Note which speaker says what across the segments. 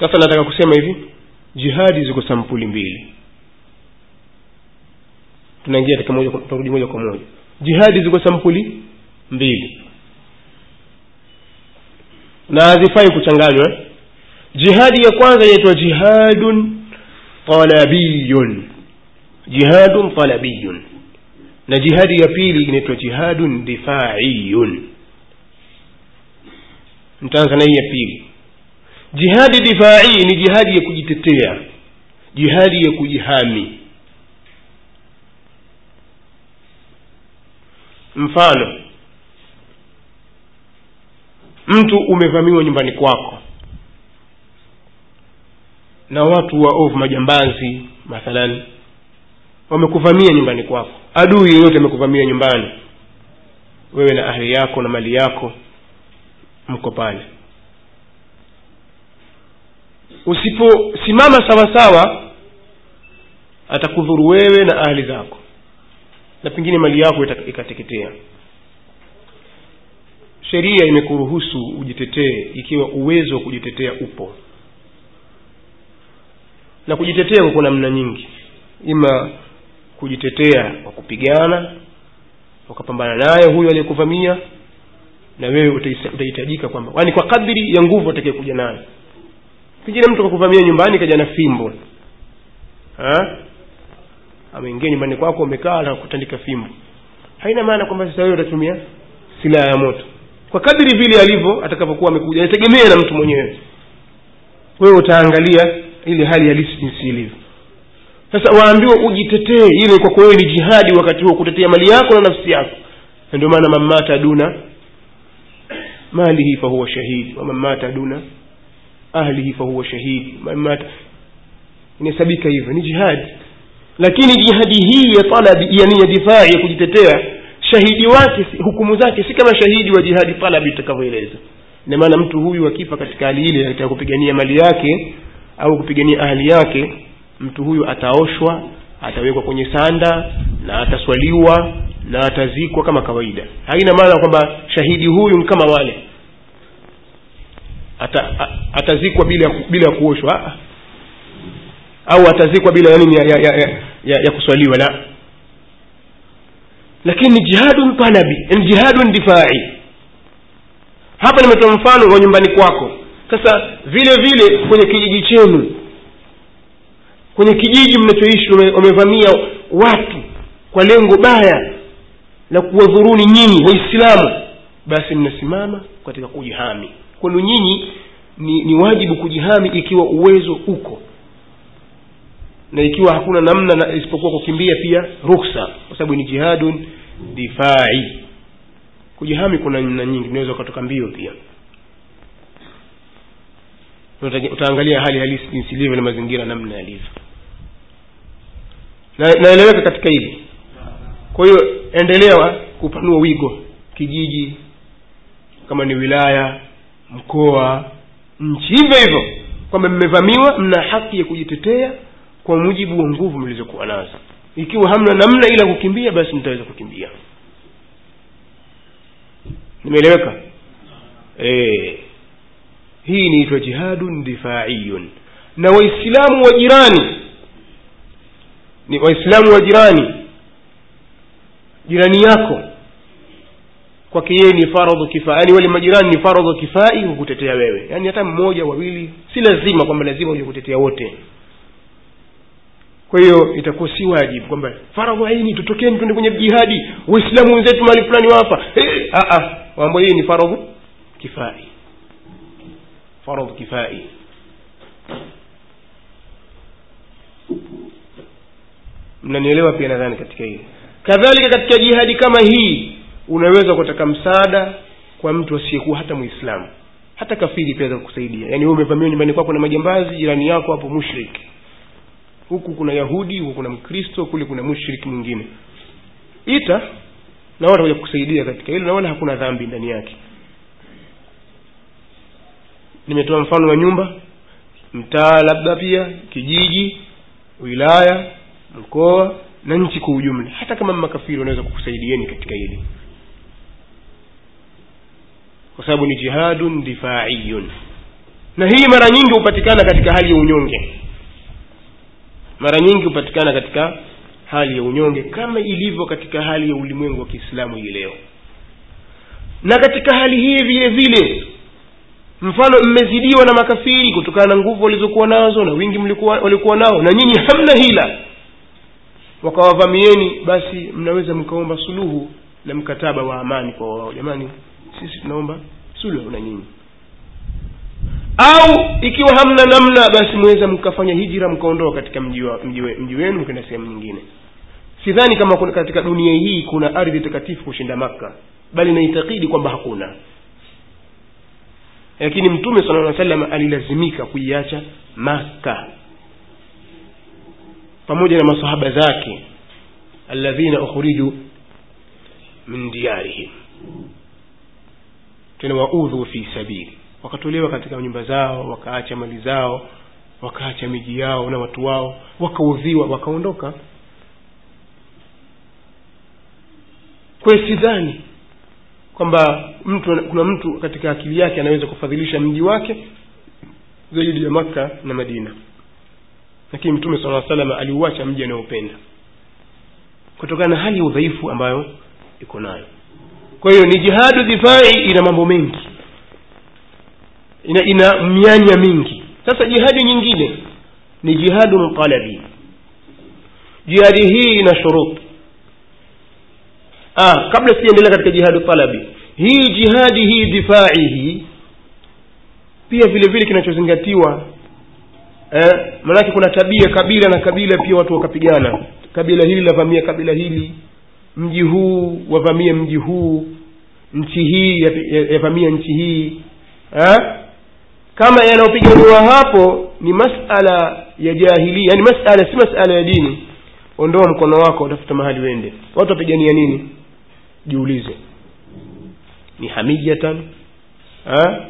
Speaker 1: sasa nataka kusema hivi jihadi ziko sampuli mbili. Tunaingia katika moja moja kwa moja. Jihadi ziko sampuli mbili. Na hazifai kuchanganywa. Jihadi ya kwanza inaitwa jihadun talabiyun jihadun talabiyun na jihadi ya pili inaitwa jihadun difaiyun ya pili jihadi difai ni jihadi ya kujitetea. Jihadi ya kujihami. Mfano mtu umevamiwa nyumbani kwako na watu waovu majambazi mathalan wamekuvamia nyumbani kwako. Adui yeyote amekuvamia nyumbani. Wewe na ahli yako na mali yako mko pale usiposimama sawa sawa atakudhuru wewe na ahli zako. Na pengine mali yako ikateketea. Sheria imekuruhusu ujitetee ikiwa uwezo wa kujitetea upo. Na kujitetea kuko namna nyingi. Ima kujitetea kwa kupigana ukapambana naye huyo aliyekuvamia na wewe utahitajika kwamba yaani kwa kadiri ya nguvu atakaye kuja nayo pengine mtu kakuvamia nyumbani kaja na fimbo. Ameingia nyumbani kwako umekaa na kutandika fimbo. Haina maana kwamba sasa wewe utatumia silaha ya moto. Kwa kadiri vile alivyo atakapokuwa amekuja inategemea na mtu mwenyewe. Wewe utaangalia ile hali halisi jinsi ilivyo. Sasa waambiwa ujitetee ile kwako wewe ni jihadi wakati huo kutetea mali yako na nafsi yako. Ndio maana mamata duna malihi fahuwa shahidi. Wamamata duna ahlihi fahuwa shahid. Inahesabika hivyo ni jihadi. Lakini jihadi hii ya talabi yani ya difai ya kujitetea shahidi wake hukumu zake si kama shahidi wa jihadi talabi itakavyoeleza ina maana mtu huyu akifa katika hali ile anataka kupigania mali yake au kupigania ahli yake mtu huyu ataoshwa atawekwa kwenye sanda na ataswaliwa na atazikwa kama kawaida. Haina maana kwamba shahidi huyu kama wale Ata, atazikwa bila bila kuoshwa? Au atazikwa bila yani ya, ya, ya, ya, ya, ya kuswaliwa? La. Lakini ni jihadun talabi ni jihadun difai. Hapa nimetoa mfano wa nyumbani kwako. Sasa vile vile kwenye kijiji chenu kwenye kijiji mnachoishi wamevamia watu kwa lengo baya la kuwadhuruni nyinyi waislamu basi mnasimama katika kujihami kwenu nyinyi ni, ni wajibu kujihami ikiwa uwezo uko. Na ikiwa hakuna namna na isipokuwa kukimbia pia ruksa kwa sababu ni jihadun difai. Kujihami kuna namna nyingi unaweza ukatoka mbio pia. Uta- utaangalia hali halisi jinsi ilivyo na mazingira namna yalivyo. Na naeleweka katika hili? Kwa hiyo endelewa kupanua wigo. Kijiji kama ni wilaya mkoa nchi. Hivyo hivyo kwamba mmevamiwa mna haki ya kujitetea kwa mujibu wa nguvu mlizokuwa nazo. Ikiwa hamna namna ila kukimbia basi mtaweza kukimbia. Nimeeleweka? E, hii inaitwa jihadun difaiyun na waislamu wa jirani. Ni waislamu wa jirani. Jirani yako kwake yeye ni faradhu kifaa. Yaani wale majirani ni faradhu kifai hukutetea wewe. Yaani hata mmoja wawili si lazima kwamba lazima uje kutetea wote. Kwa hiyo itakuwa si wajibu kwamba faradhu aini tutokeni tuende kwenye jihadi. Waislamu wenzetu mahali fulani wafa. Hey, mambo hii ni faradhu kifai. Faradhu kifai. Mnanielewa pia nadhani katika hili. Kadhalika katika jihadi kama hii unaweza kutaka msaada kwa mtu asiyekuwa hata muislamu hata kafiri pia kusaidia yaani umevamiwa nyumbani kwako na majambazi jirani yako hapo mushrik. Huku kuna yahudi huku kuna mkristo kule kuna mushrik mwingine. Ita na watakuja kukusaidia katika hilo na hakuna dhambi ndani yake. Nimetoa mfano wa nyumba mtaa labda pia kijiji wilaya mkoa na nchi kwa ujumla. Hata kama makafiri wanaweza kukusaidieni katika hili kwa sababu ni jihadun difaiyun. Na hii mara nyingi hupatikana katika hali ya unyonge. Mara nyingi hupatikana katika hali ya unyonge kama ilivyo katika hali ya ulimwengu wa kiislamu hii leo. Na katika hali hii vile vile mfano mmezidiwa na makafiri kutokana na nguvu walizokuwa nazo na wingi mlikuwa walikuwa nao na nyinyi hamna hila. Wakawavamieni basi mnaweza mkaomba suluhu na mkataba wa amani kwa wao. Jamani sisi tunaomba suluhu na nyinyi? Au ikiwa hamna namna basi mweza mkafanya hijira mkaondoka katika mji mji wenu mkaenda sehemu nyingine. Sidhani kama kuna katika dunia hii kuna ardhi takatifu kushinda makka bali naitakidi kwamba hakuna. Lakini mtume sala lla salam alilazimika kuiacha makka. Pamoja na masahaba zake alladhina ukhriju min diyarihim tena waudhu fi sabili. Wakatolewa katika nyumba zao wakaacha mali zao wakaacha miji yao na watu wao wakaudhiwa wakaondoka. Kwesidhani kwamba mtu kuna mtu katika akili yake anaweza kufadhilisha mji wake zaidi ya makka na madina. Lakini mtume sala salam aliuacha mji anaopenda kutokana na hali ya udhaifu ambayo iko nayo kwa hiyo ni jihadu difai ina mambo mengi. Ina ina mianya mingi. Sasa jihadi nyingine ni jihadu mqalabi jihadi hii ina shuruti ah, kabla sijaendelea katika jihadu talabi hii jihadi hii difai hii pia vile vile kinachozingatiwa eh, maanake kuna tabia kabila na kabila pia watu wakapigana. Kabila hili lavamia kabila hili mji huu wavamie mji huu. Nchi hii yavamia nchi hii. Ha? kama yanayopiganiwa hapo ni masala ya jahili yani masala si masala ya dini. Ondoa mkono wako utafuta mahali wende watu wapigania nini? Jiulize. Ni hamijatan. Ha?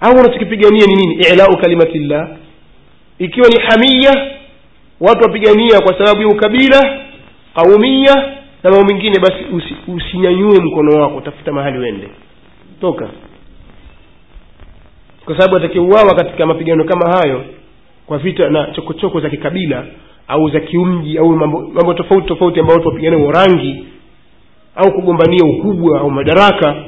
Speaker 1: au unachokipigania ni nini? Ilau kalimatillah. Ikiwa ni hamiya watu wapigania kwa sababu ya ukabila qaumia na mambo mengine basi usi, usinyanyue mkono wako tafuta mahali uende. Toka. Kwa sababu atakiuawa katika mapigano kama hayo kwa vita na chokochoko za kikabila au za kiumji au mambo, mambo tofauti tofauti ambayo watu wapigania rangi au kugombania ukubwa au madaraka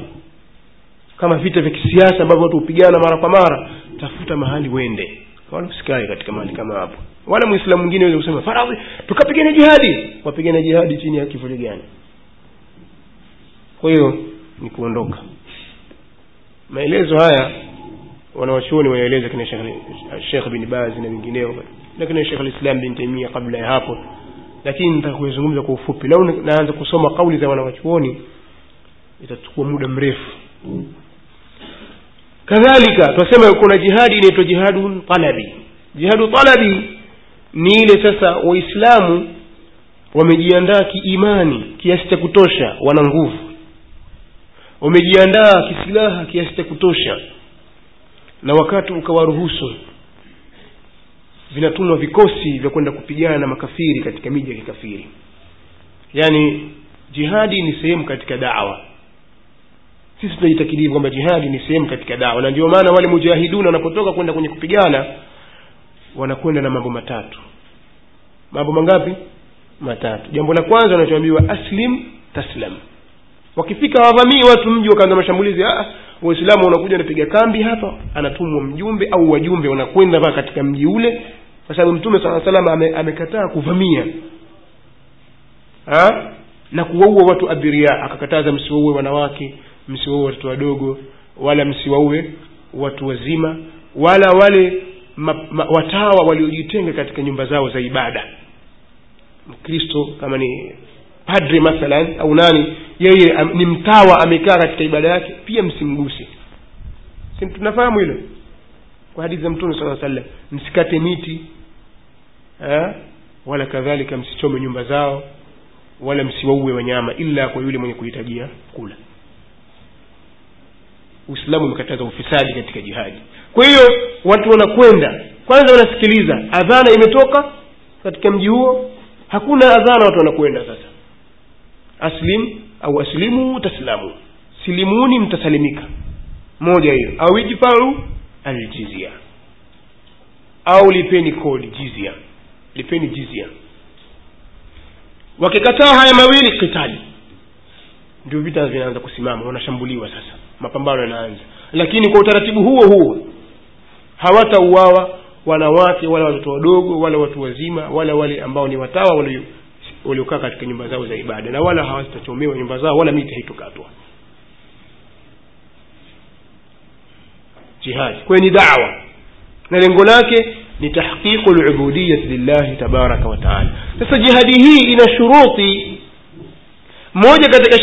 Speaker 1: kama vita vya kisiasa ambavyo watu hupigana mara kwa mara tafuta mahali wende wala usikae katika mahali kama hapo. Wala mwislamu mwingine aweze kusema faradhi tukapigana jihadi. Wapigana jihadi chini ya kivuli gani? Kwa hiyo ni kuondoka. Maelezo haya wanawachuoni wanaeleza kina shekh bin bazi na wengineo na kina shekh lislam bin taimia kabla ya hapo. Lakini nitaka kwa ufupi. Lau naanza kusoma kauli za wanawachuoni. Itachukua muda mrefu kadhalika tunasema kuna jihadi inaitwa jihadu talabi. Jihadu talabi ni ile sasa waislamu wamejiandaa kiimani kiasi cha kutosha wana nguvu. Wamejiandaa kisilaha kiasi cha kutosha. Na wakati ukawaruhusu vinatumwa vikosi vya kwenda kupigana na makafiri katika miji ya kikafiri. Yaani jihadi ni sehemu katika dawa sisi tunaitakidi kwamba jihadi ni sehemu katika dawa. Na ndio maana wale mujahiduna wanapotoka kwenda kwenye kupigana wanakwenda na mambo matatu. Mambo mangapi? Matatu. Jambo la kwanza wanachoambiwa aslim taslam. Wakifika wavamii watu mji wakaanza mashambulizi waislamu wanakuja wanapiga kambi hapa. Anatumwa mjumbe au wajumbe wanakwenda mpaka katika mji ule kwa sababu mtume saa salama ame, kuvamia. Ha? na kuwaua watu abiria akakataza msiwaue wanawake msiwaue watoto wadogo wala msiwaue watu wazima wala wale ma, ma, watawa waliojitenga katika nyumba zao za ibada. Mkristo kama ni padre mathalan au nani yeye am, ni mtawa amekaa katika ibada yake pia msimguse. Si tunafahamu hilo? Kwa hadithi za mtume saa sallam msikate miti wala kadhalika msichome nyumba zao wala msiwaue wanyama ila kwa yule mwenye kuhitajia kula uislamu umekataza ufisadi katika jihadi. Kwa hiyo watu wanakwenda kwanza wanasikiliza adhana imetoka katika mji huo hakuna adhana watu wanakwenda sasa. Aslim au aslimu taslamu silimuni mtasalimika. Moja hiyo. Au ijfaru aljizia au lipeni kodi jizia lipeni jizia wakikataa haya mawili kitali ndio vita vinaanza kusimama wanashambuliwa sasa mapambano yanaanza. Lakini kwa utaratibu huo huo hawatauawa wanawake wala watoto wadogo wala watu wazima wala wale ambao ni watawa waliokaa katika nyumba zao za ibada na wala hawatachomewa nyumba zao wala miti haitokatwa. Jihadi. Kwayo ni dawa. Na lengo lake ni tahqiqu lubudiyati lillahi tabaraka wataala sasa jihadi hii ina shuruti moja katika